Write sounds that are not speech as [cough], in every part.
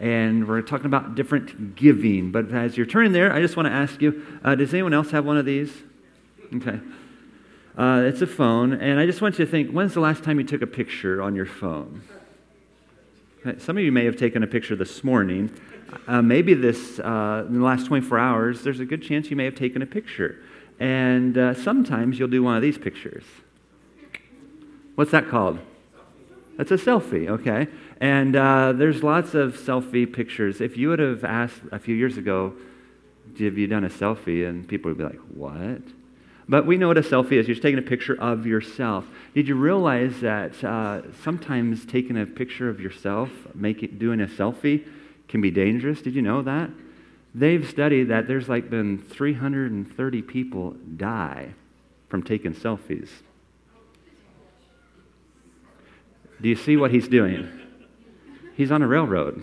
and we're talking about different giving. But as you're turning there, I just want to ask you uh, does anyone else have one of these? Okay. Uh, it's a phone, and I just want you to think when's the last time you took a picture on your phone? Okay. Some of you may have taken a picture this morning. Uh, maybe this, uh, in the last 24 hours, there's a good chance you may have taken a picture. And uh, sometimes you'll do one of these pictures. What's that called? That's a selfie, okay? And uh, there's lots of selfie pictures. If you would have asked a few years ago, have you done a selfie? And people would be like, what? But we know what a selfie is. You're just taking a picture of yourself. Did you realize that uh, sometimes taking a picture of yourself, making, doing a selfie, can be dangerous? Did you know that? They've studied that there's like been 330 people die from taking selfies. Do you see what he's doing? He's on a railroad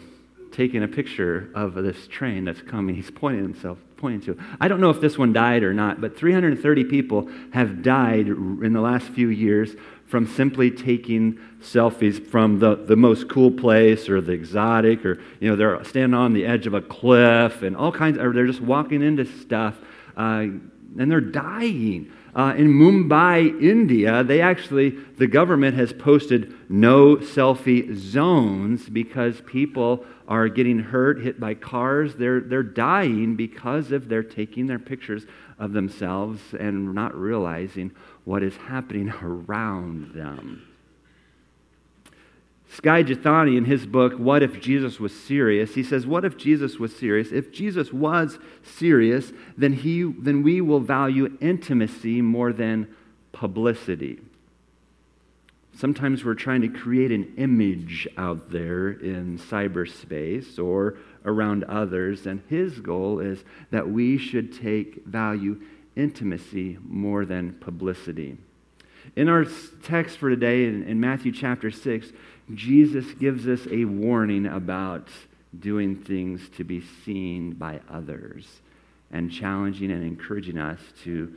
taking a picture of this train that's coming. He's pointing himself, pointing to it. I don't know if this one died or not, but 330 people have died in the last few years from simply taking selfies from the, the most cool place or the exotic or, you know, they're standing on the edge of a cliff and all kinds, or they're just walking into stuff uh, and they're dying. Uh, in Mumbai, India, they actually, the government has posted no selfie zones because people are getting hurt, hit by cars. They're, they're dying because of they're taking their pictures of themselves and not realizing what is happening [laughs] around them. Skye Jethani, in his book, What If Jesus Was Serious, he says, What if Jesus was serious? If Jesus was serious, then, he, then we will value intimacy more than publicity. Sometimes we're trying to create an image out there in cyberspace or around others, and his goal is that we should take value intimacy more than publicity. In our text for today, in, in Matthew chapter 6, Jesus gives us a warning about doing things to be seen by others and challenging and encouraging us to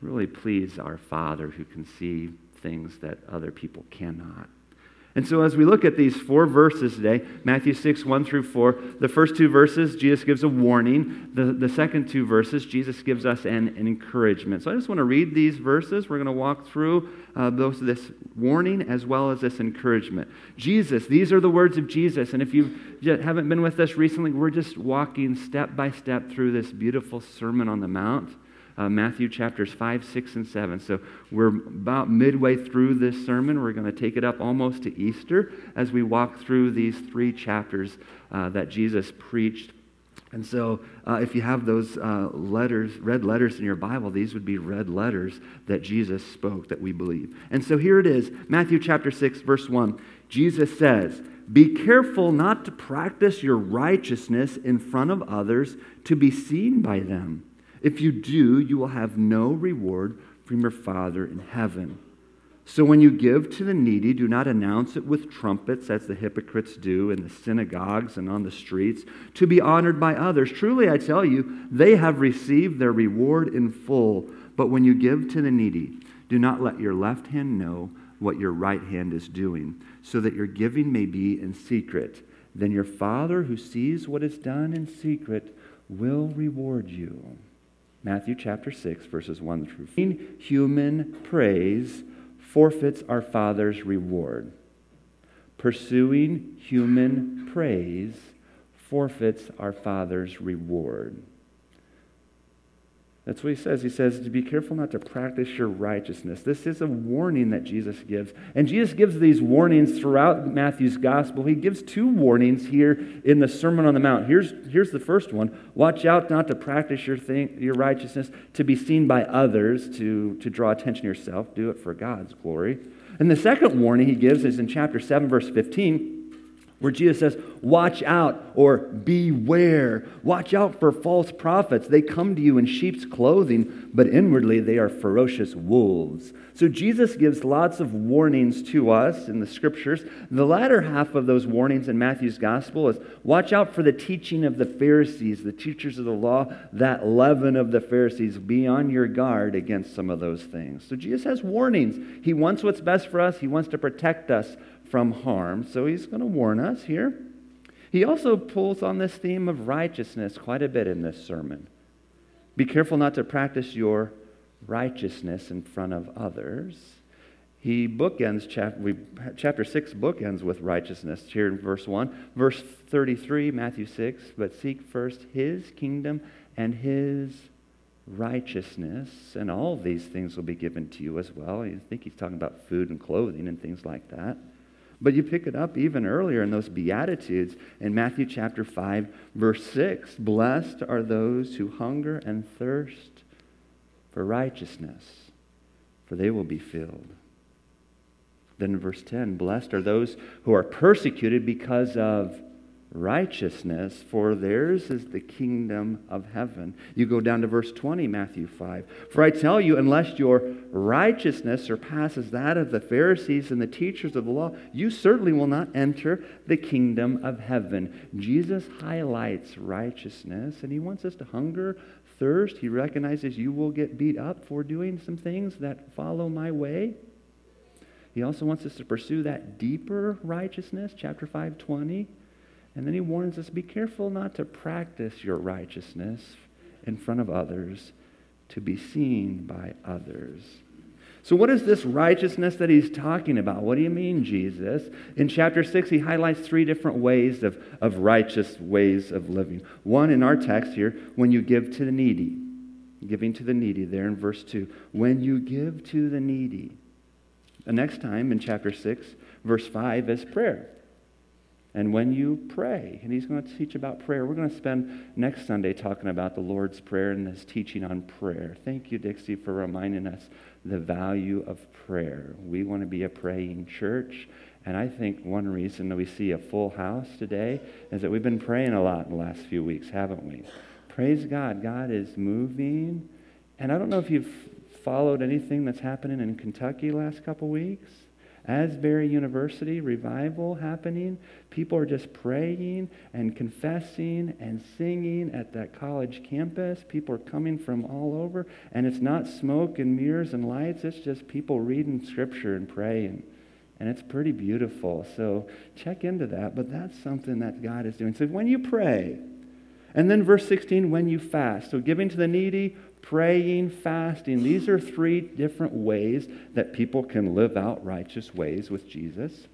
really please our Father who can see things that other people cannot. And so, as we look at these four verses today, Matthew 6, 1 through 4, the first two verses, Jesus gives a warning. The, the second two verses, Jesus gives us an, an encouragement. So, I just want to read these verses. We're going to walk through uh, both this warning as well as this encouragement. Jesus, these are the words of Jesus. And if you haven't been with us recently, we're just walking step by step through this beautiful Sermon on the Mount uh, Matthew chapters 5, 6, and 7. So we're about midway through this sermon. We're going to take it up almost to Easter as we walk through these three chapters uh, that Jesus preached. And so, uh, if you have those uh, letters, red letters in your Bible, these would be red letters that Jesus spoke that we believe. And so, here it is Matthew chapter 6, verse 1. Jesus says, Be careful not to practice your righteousness in front of others to be seen by them. If you do, you will have no reward from your Father in heaven. So when you give to the needy, do not announce it with trumpets, as the hypocrites do in the synagogues and on the streets, to be honored by others. Truly, I tell you, they have received their reward in full. But when you give to the needy, do not let your left hand know what your right hand is doing, so that your giving may be in secret. Then your Father, who sees what is done in secret, will reward you. Matthew chapter 6, verses 1 through 4. Human praise forfeits our Father's reward. Pursuing human praise forfeits our Father's reward. That's what he says. He says to be careful not to practice your righteousness. This is a warning that Jesus gives. And Jesus gives these warnings throughout Matthew's gospel. He gives two warnings here in the Sermon on the Mount. Here's, here's the first one Watch out not to practice your, thing, your righteousness to be seen by others, to, to draw attention to yourself. Do it for God's glory. And the second warning he gives is in chapter 7, verse 15 where Jesus says, Watch out or beware. Watch out for false prophets. They come to you in sheep's clothing, but inwardly they are ferocious wolves. So Jesus gives lots of warnings to us in the scriptures. The latter half of those warnings in Matthew's gospel is watch out for the teaching of the Pharisees, the teachers of the law, that leaven of the Pharisees. Be on your guard against some of those things. So Jesus has warnings. He wants what's best for us, He wants to protect us from harm. So he's going to warn us here. He also pulls on this theme of righteousness quite a bit in this sermon. Be careful not to practice your righteousness in front of others. He bookends, chapter, we, chapter 6 bookends with righteousness here in verse 1. Verse 33, Matthew 6, but seek first his kingdom and his righteousness, and all these things will be given to you as well. I think he's talking about food and clothing and things like that. But you pick it up even earlier in those Beatitudes in Matthew chapter 5, verse 6. Blessed are those who hunger and thirst for righteousness, for they will be filled. Then verse 10, blessed are those who are persecuted because of righteousness, for theirs is the kingdom of heaven. You go down to verse 20, Matthew 5. For I tell you, unless your righteousness surpasses that of the Pharisees and the teachers of the law, you certainly will not enter the kingdom of heaven. Jesus highlights righteousness, and he wants us to hunger, thirst. He recognizes you will get beat up for doing some things that follow my way. He also wants us to pursue that deeper righteousness, chapter 520. And then he warns us be careful not to practice your righteousness in front of others to be seen by others. So, what is this righteousness that he's talking about? What do you mean, Jesus? In chapter 6, he highlights three different ways of, of righteous ways of living. One in our text here, when you give to the needy, giving to the needy, there in verse 2. When you give to the needy. The next time in chapter 6, verse 5, is prayer and when you pray. And he's going to teach about prayer. We're going to spend next Sunday talking about the Lord's Prayer and his teaching on prayer. Thank you, Dixie, for reminding us the value of prayer. We want to be a praying church. And I think one reason that we see a full house today is that we've been praying a lot in the last few weeks, haven't we? Praise God. God is moving. And I don't know if you've followed anything that's happening in Kentucky last couple weeks. Asbury University revival happening. People are just praying and confessing and singing at that college campus. People are coming from all over. And it's not smoke and mirrors and lights, it's just people reading scripture and praying. And it's pretty beautiful. So check into that. But that's something that God is doing. So when you pray, and then verse 16, when you fast. So giving to the needy, praying, fasting. These are three different ways that people can live out righteous ways with Jesus.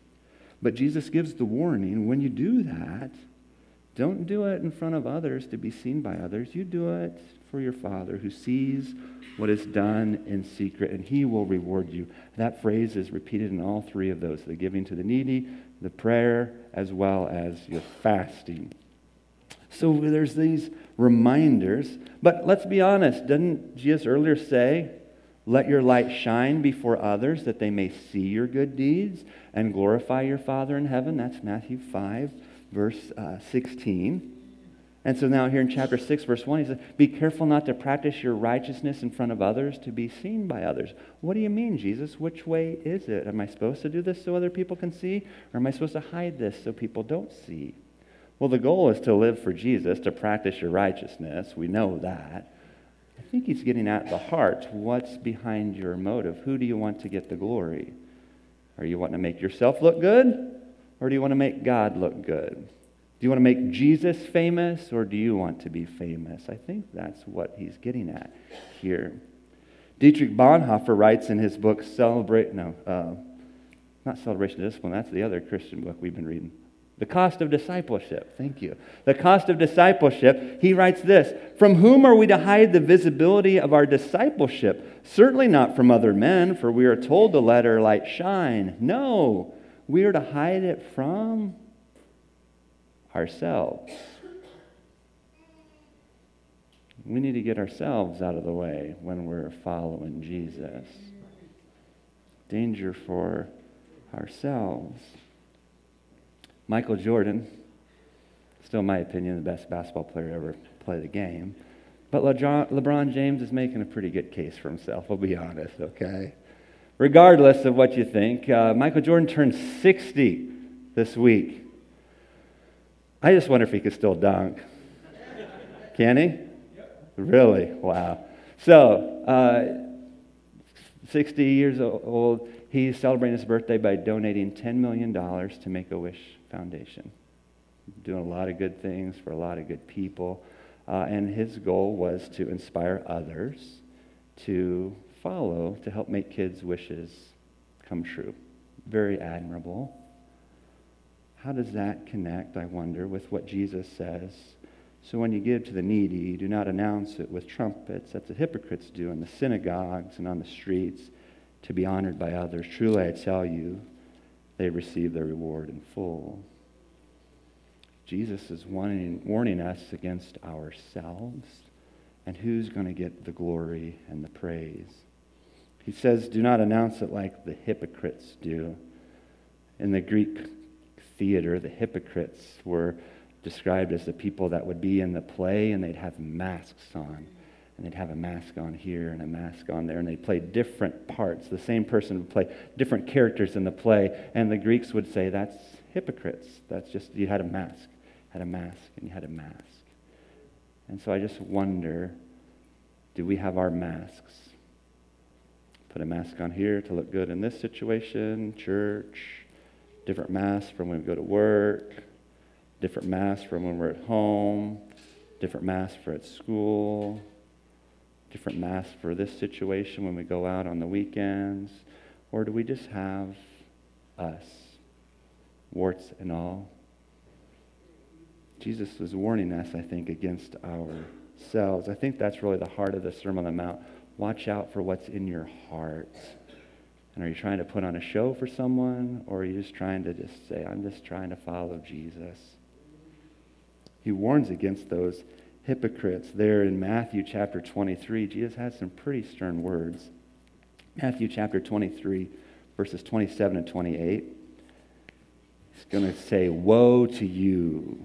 But Jesus gives the warning when you do that, don't do it in front of others to be seen by others. You do it for your Father who sees what is done in secret, and he will reward you. That phrase is repeated in all three of those the giving to the needy, the prayer, as well as your fasting. So there's these reminders. But let's be honest, didn't Jesus earlier say, let your light shine before others that they may see your good deeds and glorify your Father in heaven? That's Matthew 5, verse uh, 16. And so now here in chapter 6, verse 1, he says, Be careful not to practice your righteousness in front of others to be seen by others. What do you mean, Jesus? Which way is it? Am I supposed to do this so other people can see? Or am I supposed to hide this so people don't see? Well, the goal is to live for Jesus, to practice your righteousness. We know that. I think he's getting at the heart. What's behind your motive? Who do you want to get the glory? Are you wanting to make yourself look good? Or do you want to make God look good? Do you want to make Jesus famous or do you want to be famous? I think that's what he's getting at here. Dietrich Bonhoeffer writes in his book, Celebrate, no, uh, not Celebration of Discipline, that's the other Christian book we've been reading. The cost of discipleship. Thank you. The cost of discipleship. He writes this From whom are we to hide the visibility of our discipleship? Certainly not from other men, for we are told to let our light shine. No, we are to hide it from ourselves. We need to get ourselves out of the way when we're following Jesus. Danger for ourselves. Michael Jordan, still my opinion, the best basketball player ever play the game. But LeBron James is making a pretty good case for himself, I'll be honest, okay? Regardless of what you think, uh, Michael Jordan turned 60 this week. I just wonder if he could still dunk. Can he? Really? Wow. So, uh, 60 years old, he's celebrating his birthday by donating $10 million to Make a Wish Foundation. doing a lot of good things for a lot of good people. Uh, and his goal was to inspire others to follow, to help make kids' wishes come true. Very admirable. How does that connect, I wonder, with what Jesus says? So when you give to the needy, do not announce it with trumpets, That's the hypocrites do in the synagogues and on the streets, to be honored by others. Truly, I tell you, they receive their reward in full. Jesus is warning, warning us against ourselves and who's going to get the glory and the praise. He says, Do not announce it like the hypocrites do. In the Greek theater, the hypocrites were described as the people that would be in the play and they'd have masks on. And they'd have a mask on here and a mask on there, and they'd play different parts. The same person would play different characters in the play, and the Greeks would say that's hypocrites. That's just, you had a mask, had a mask, and you had a mask. And so I just wonder do we have our masks? Put a mask on here to look good in this situation, church, different mask from when we go to work, different mask from when we're at home, different mask for at school, different mask for this situation when we go out on the weekends? Or do we just have us, warts and all? Jesus was warning us, I think, against ourselves. I think that's really the heart of the Sermon on the Mount. Watch out for what's in your heart. And are you trying to put on a show for someone, or are you just trying to just say, I'm just trying to follow Jesus? He warns against those hypocrites. There in Matthew chapter 23, Jesus has some pretty stern words. Matthew chapter 23, verses 27 and 28. He's going to say, Woe to you,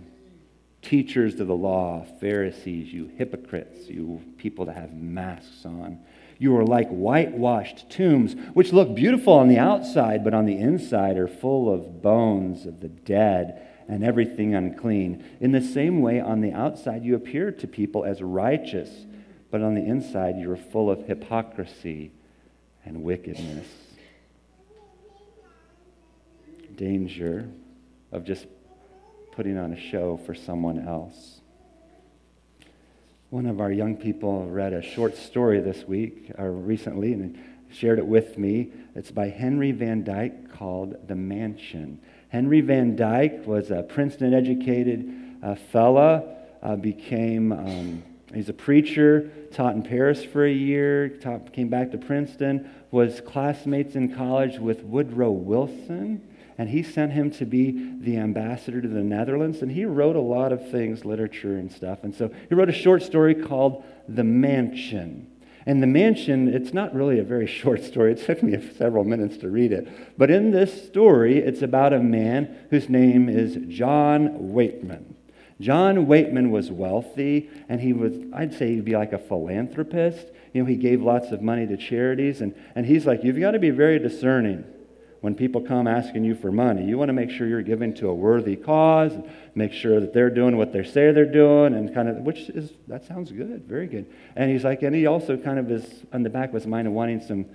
teachers of the law, Pharisees, you hypocrites, you people that have masks on. You are like whitewashed tombs, which look beautiful on the outside, but on the inside are full of bones of the dead and everything unclean. In the same way, on the outside, you appear to people as righteous, but on the inside, you are full of hypocrisy and wickedness. Danger of just putting on a show for someone else. One of our young people read a short story this week, or recently, and shared it with me. It's by Henry Van Dyke called The Mansion. Henry Van Dyke was a Princeton educated uh, fella, uh, became, um, he's a preacher, taught in Paris for a year, taught, came back to Princeton, was classmates in college with Woodrow Wilson, and he sent him to be the ambassador to the Netherlands. And he wrote a lot of things, literature and stuff. And so he wrote a short story called The Mansion. And the mansion, it's not really a very short story. It took me several minutes to read it. But in this story, it's about a man whose name is John Weightman. John Weightman was wealthy, and he was, I'd say he'd be like a philanthropist. You know, he gave lots of money to charities, and, and he's like, you've got to be very discerning when people come asking you for money. You want to make sure you're giving to a worthy cause, and make sure that they're doing what they say they're doing, and kind of, which is, that sounds good, very good. And he's like, and he also kind of is on the back of his mind of wanting some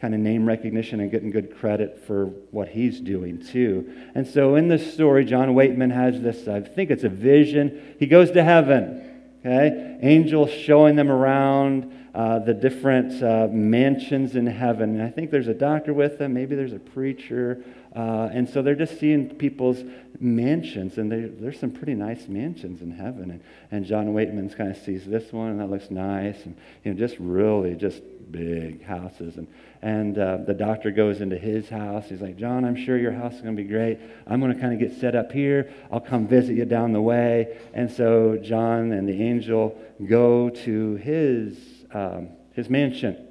kind of name recognition and getting good credit for what he's doing too. And so in this story, John Weightman has this, I think it's a vision. He goes to heaven, okay? Angels showing them around uh, the different uh, mansions in heaven. And I think there's a doctor with them, maybe there's a preacher. Uh, and so they're just seeing people's mansions, and there's some pretty nice mansions in heaven. And, and John Weightman's kind of sees this one, and that looks nice, and you know, just really just big houses. And, and uh, the doctor goes into his house. He's like, John, I'm sure your house is going to be great. I'm going to kind of get set up here. I'll come visit you down the way. And so John and the angel go to his um, his mansion.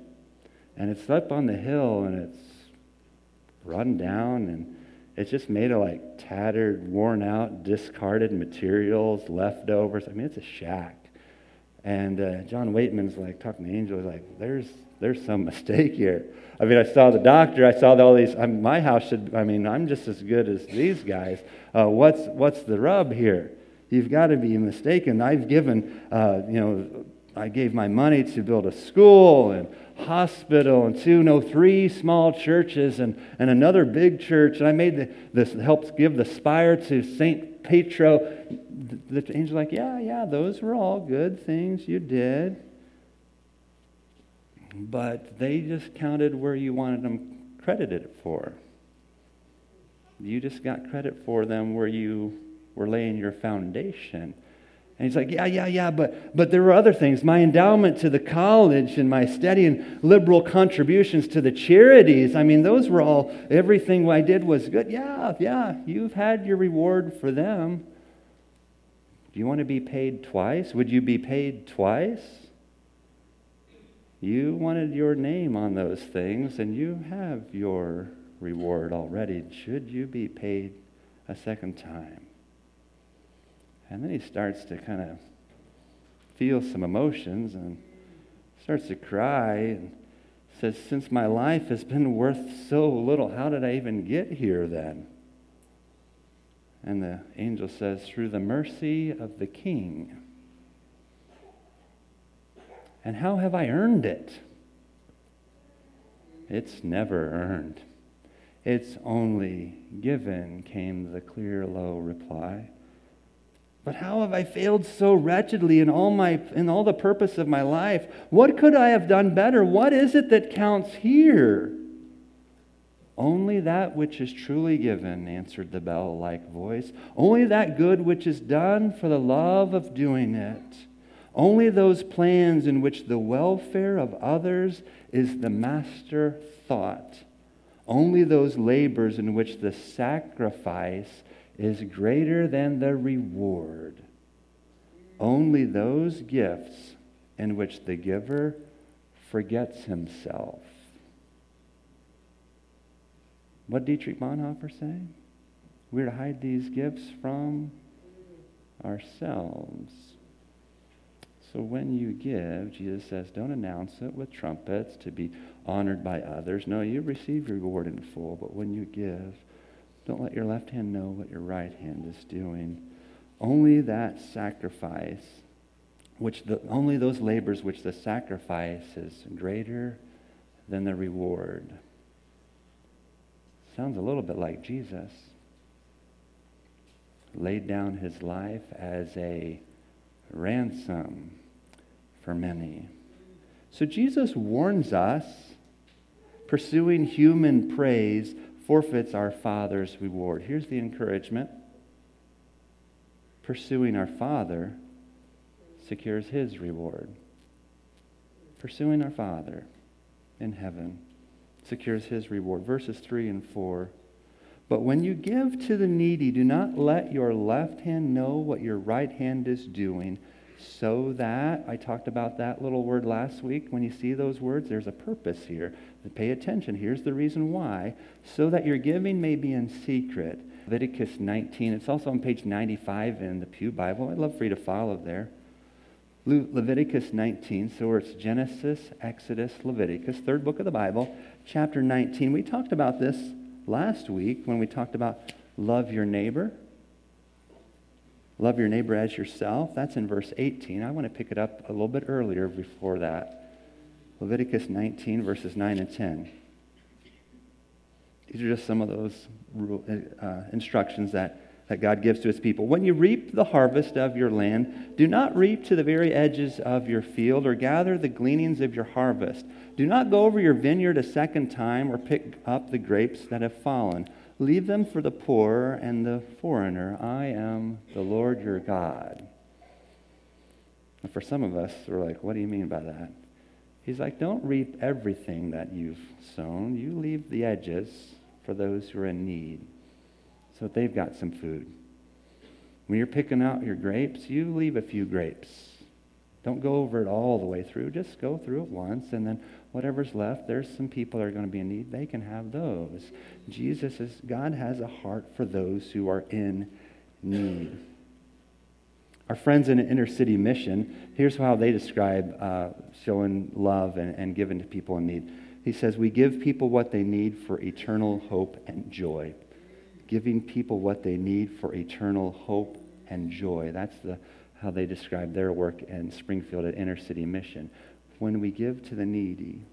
And it's up on the hill and it's run down and it's just made of like tattered, worn out, discarded materials, leftovers. I mean, it's a shack. And uh, John Weightman's like talking to Angel, he's like, there's, there's some mistake here. I mean, I saw the doctor, I saw all these, I mean, my house should, I mean, I'm just as good as these guys. Uh, what's, what's the rub here? You've got to be mistaken. I've given, uh, you know, I gave my money to build a school and hospital and two, no, three small churches and, and another big church. And I made the, this, helped give the spire to St. Petro the angel's like, yeah, yeah, those were all good things you did. But they just counted where you wanted them credited for. You just got credit for them where you were laying your foundation. And he's like, yeah, yeah, yeah, but, but there were other things. My endowment to the college and my steady and liberal contributions to the charities. I mean, those were all, everything I did was good. Yeah, yeah, you've had your reward for them. Do you want to be paid twice? Would you be paid twice? You wanted your name on those things, and you have your reward already. Should you be paid a second time? And then he starts to kind of feel some emotions and starts to cry and says, Since my life has been worth so little, how did I even get here then? And the angel says, Through the mercy of the king. And how have I earned it? It's never earned. It's only given, came the clear, low reply. But how have I failed so wretchedly in all, my, in all the purpose of my life? What could I have done better? What is it that counts here? Only that which is truly given, answered the bell like voice. Only that good which is done for the love of doing it. Only those plans in which the welfare of others is the master thought. Only those labors in which the sacrifice is greater than the reward. Only those gifts in which the giver forgets himself. What Dietrich Bonhoeffer say? We're to hide these gifts from ourselves. So when you give, Jesus says, don't announce it with trumpets to be honored by others. No, you receive your reward in full. But when you give, don't let your left hand know what your right hand is doing. Only that sacrifice, which the, only those labors which the sacrifice is greater than the reward. Sounds a little bit like Jesus. Laid down his life as a ransom for many. So Jesus warns us pursuing human praise forfeits our Father's reward. Here's the encouragement pursuing our Father secures His reward. Pursuing our Father in heaven secures His reward. Verses 3 and 4. But when you give to the needy, do not let your left hand know what your right hand is doing so that, I talked about that little word last week. When you see those words, there's a purpose here. Pay attention. Here's the reason why. So that your giving may be in secret. Leviticus 19. It's also on page 95 in the Pew Bible. I'd love for you to follow there. Le- Leviticus 19. So it's Genesis, Exodus, Leviticus, third book of the Bible, chapter 19. We talked about this last week when we talked about love your neighbor. Love your neighbor as yourself. That's in verse 18. I want to pick it up a little bit earlier before that. Leviticus 19, verses 9 and 10. These are just some of those uh, instructions that, that God gives to his people. When you reap the harvest of your land, do not reap to the very edges of your field or gather the gleanings of your harvest. Do not go over your vineyard a second time or pick up the grapes that have fallen. Leave them for the poor and the foreigner. I am the Lord your God. And for some of us, we're like, what do you mean by that? He's like, don't reap everything that you've sown. You leave the edges for those who are in need so they've got some food. When you're picking out your grapes, you leave a few grapes. Don't go over it all the way through. Just go through it once, and then whatever's left, there's some people that are going to be in need. They can have those. Jesus is, God has a heart for those who are in need. Our friends in Inner City Mission, here's how they describe uh, showing love and, and giving to people in need. He says, We give people what they need for eternal hope and joy. Giving people what they need for eternal hope and joy. That's the, how they describe their work in Springfield at Inner City Mission. When we give to the needy,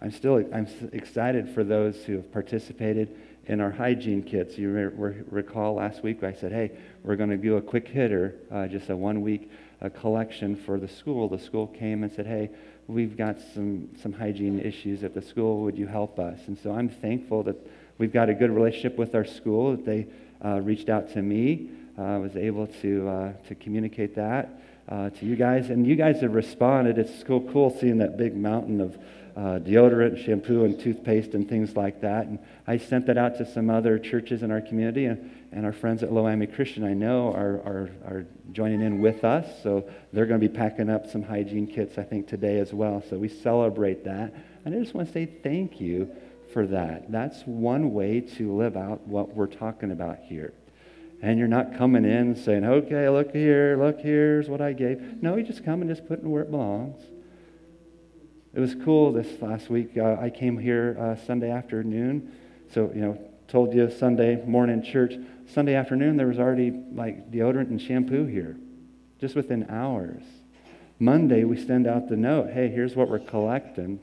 I'm still I'm excited for those who have participated in our hygiene kits. You re- recall last week I said, hey, we're going to do a quick hitter, uh, just a one week uh, collection for the school. The school came and said, hey, we've got some, some hygiene issues at the school. Would you help us? And so I'm thankful that we've got a good relationship with our school. That they uh, reached out to me. I uh, was able to, uh, to communicate that uh, to you guys. And you guys have responded. It's so cool seeing that big mountain of uh, deodorant, shampoo, and toothpaste and things like that. And I sent that out to some other churches in our community, and, and our friends at Loami Christian, I know, are, are, are joining in with us. So they're going to be packing up some hygiene kits, I think, today as well. So we celebrate that. And I just want to say thank you for that. That's one way to live out what we're talking about here. And you're not coming in saying, okay, look here, look, here's what I gave. No, you just come and just put it where it belongs. It was cool this last week. Uh, I came here uh, Sunday afternoon. So, you know, told you Sunday morning church. Sunday afternoon, there was already like deodorant and shampoo here, just within hours. Monday, we send out the note hey, here's what we're collecting.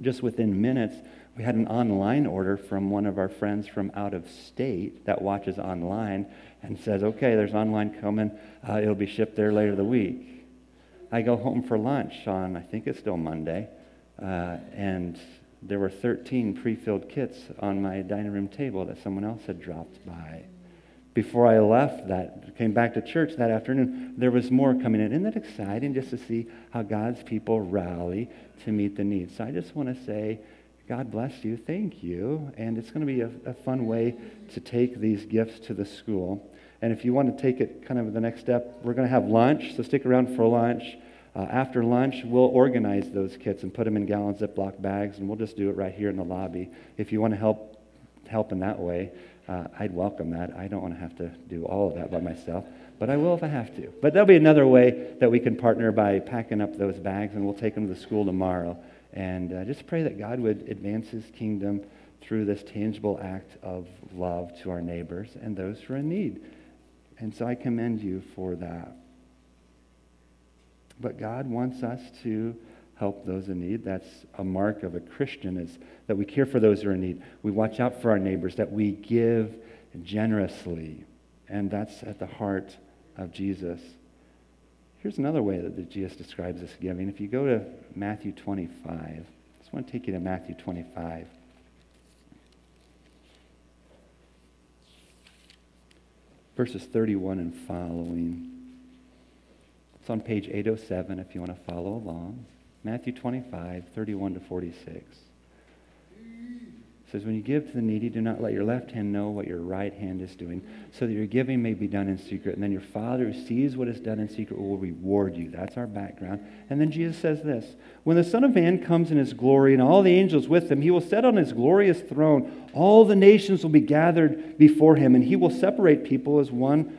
Just within minutes, we had an online order from one of our friends from out of state that watches online and says, okay, there's online coming. Uh, it'll be shipped there later the week. I go home for lunch on, I think it's still Monday, uh, and there were 13 pre filled kits on my dining room table that someone else had dropped by. Before I left that, came back to church that afternoon, there was more coming in. Isn't that exciting just to see how God's people rally to meet the needs? So I just want to say, God bless you. Thank you. And it's going to be a, a, fun way to take these gifts to the school. And if you want to take it kind of the next step, we're going to have lunch. So stick around for lunch. Uh, after lunch, we'll organize those kits and put them in gallon Ziploc bags, and we'll just do it right here in the lobby. If you want to help, help in that way, uh, I'd welcome that. I don't want to have to do all of that by myself, but I will if I have to. But there'll be another way that we can partner by packing up those bags, and we'll take them to the school tomorrow. And uh, just pray that God would advance his kingdom through this tangible act of love to our neighbors and those who are in need. And so I commend you for that. But God wants us to help those in need. That's a mark of a Christian is that we care for those who are in need. We watch out for our neighbors, that we give generously. And that's at the heart of Jesus. Here's another way that the Jesus describes this giving. If you go to Matthew 25, I just want to take you to Matthew 25. Verses 31 and following. It's on page 807 if you want to follow along. Matthew 25, 31 to 46 says, When you give to the needy, do not let your left hand know what your right hand is doing, so that your giving may be done in secret. And then your Father who sees what is done in secret will reward you. That's our background. And then Jesus says this When the Son of Man comes in his glory and all the angels with him, he will sit on his glorious throne. All the nations will be gathered before him, and he will separate people as one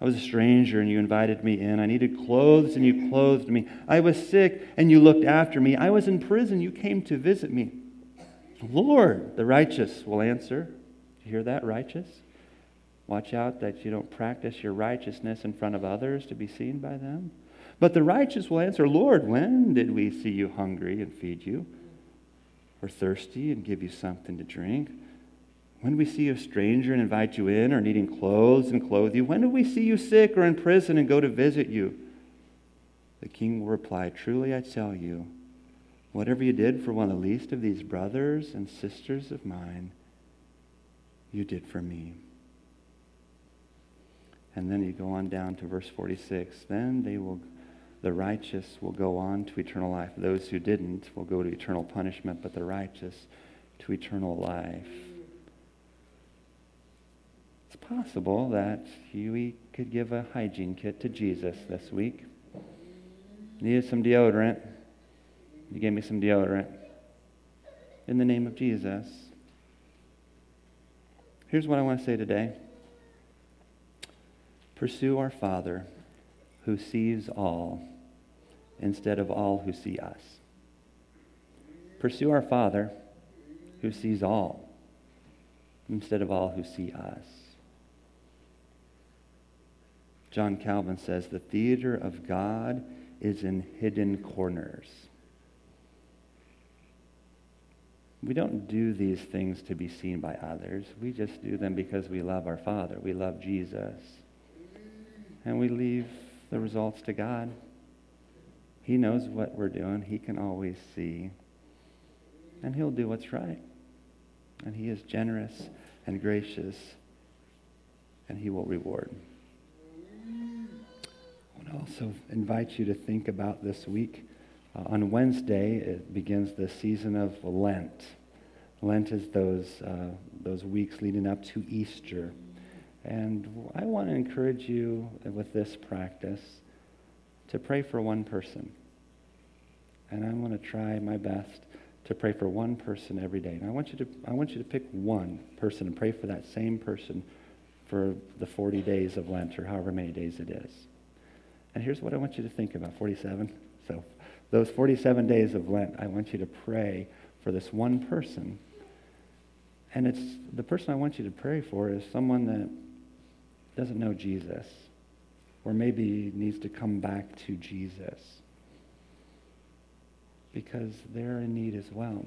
I was a stranger and you invited me in. I needed clothes and you clothed me. I was sick and you looked after me. I was in prison. You came to visit me. Lord, the righteous will answer. You hear that, righteous? Watch out that you don't practice your righteousness in front of others to be seen by them. But the righteous will answer, Lord, when did we see you hungry and feed you, or thirsty and give you something to drink? When do we see a stranger and invite you in, or needing clothes and clothe you? When do we see you sick or in prison and go to visit you? The king will reply, Truly I tell you, whatever you did for one of the least of these brothers and sisters of mine, you did for me. And then you go on down to verse 46. Then they will, the righteous will go on to eternal life. Those who didn't will go to eternal punishment, but the righteous to eternal life. It's possible that we could give a hygiene kit to Jesus this week. Needed some deodorant. You gave me some deodorant. In the name of Jesus. Here's what I want to say today Pursue our Father who sees all instead of all who see us. Pursue our Father who sees all instead of all who see us. John Calvin says the theater of God is in hidden corners. We don't do these things to be seen by others. We just do them because we love our Father. We love Jesus. And we leave the results to God. He knows what we're doing. He can always see. And He'll do what's right. And He is generous and gracious. And He will reward. Also invite you to think about this week. Uh, on Wednesday, it begins the season of Lent. Lent is those, uh, those weeks leading up to Easter. And I want to encourage you with this practice to pray for one person. And I'm going to try my best to pray for one person every day. And I want you to, I want you to pick one person and pray for that same person for the 40 days of Lent or however many days it is. And here's what I want you to think about 47. So, those 47 days of Lent, I want you to pray for this one person. And it's the person I want you to pray for is someone that doesn't know Jesus or maybe needs to come back to Jesus because they're in need as well.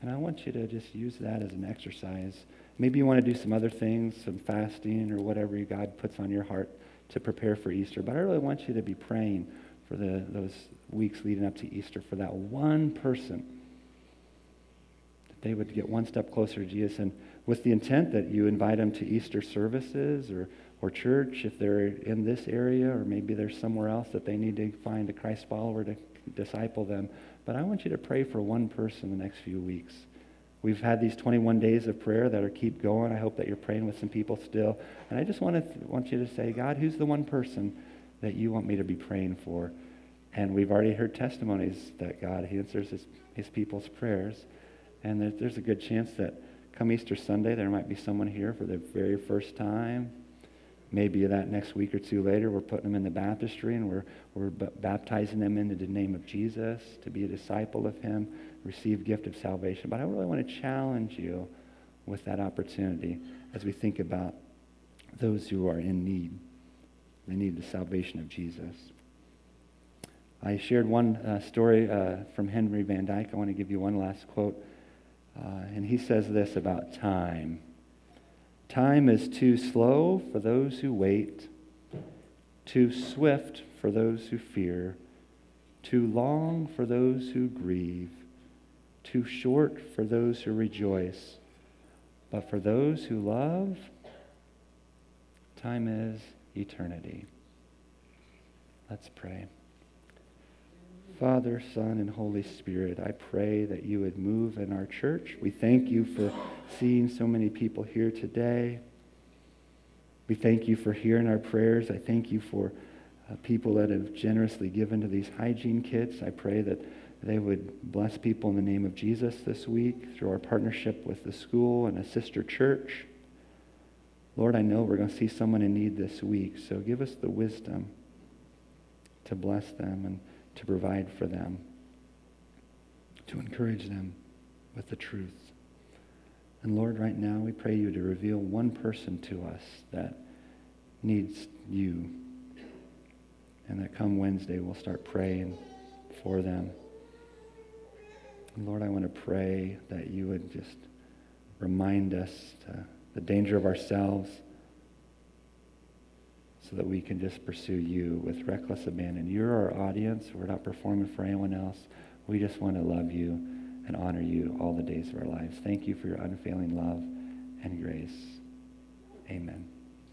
And I want you to just use that as an exercise. Maybe you want to do some other things, some fasting or whatever God puts on your heart to prepare for Easter. But I really want you to be praying for the, those weeks leading up to Easter for that one person. That they would get one step closer to Jesus. And with the intent that you invite them to Easter services or, or church if they're in this area, or maybe they're somewhere else that they need to find a Christ follower to disciple them. But I want you to pray for one person the next few weeks. We've had these 21 days of prayer that are keep going. I hope that you're praying with some people still. And I just want to want you to say, God, who's the one person that you want me to be praying for? And we've already heard testimonies that God answers his, his people's prayers. And there's, there's a good chance that come Easter Sunday, there might be someone here for the very first time. Maybe that next week or two later, we're putting them in the baptistry and we're, we're baptizing them into the name of Jesus to be a disciple of him, receive gift of salvation. But I really want to challenge you with that opportunity as we think about those who are in need. They need the salvation of Jesus. I shared one uh, story uh, from Henry Van Dyke. I want to give you one last quote. Uh, and he says this about time Time is too slow for those who wait, too swift for those who fear, too long for those who grieve, too short for those who rejoice. But for those who love, time is eternity. Let's pray. Father, Son, and Holy Spirit, I pray that you would move in our church. We thank you for seeing so many people here today. We thank you for hearing our prayers. I thank you for uh, people that have generously given to these hygiene kits. I pray that they would bless people in the name of Jesus this week through our partnership with the school and a sister church. Lord, I know we're going to see someone in need this week, so give us the wisdom to bless them and to provide for them, to encourage them with the truth. And Lord, right now we pray you to reveal one person to us that needs you. And that come Wednesday we'll start praying for them. Lord, I want to pray that you would just remind us the danger of ourselves so that we can just pursue you with reckless abandon. You're our audience. We're not performing for anyone else. We just want to love you and honor you all the days of our lives. Thank you for your unfailing love and grace. Amen.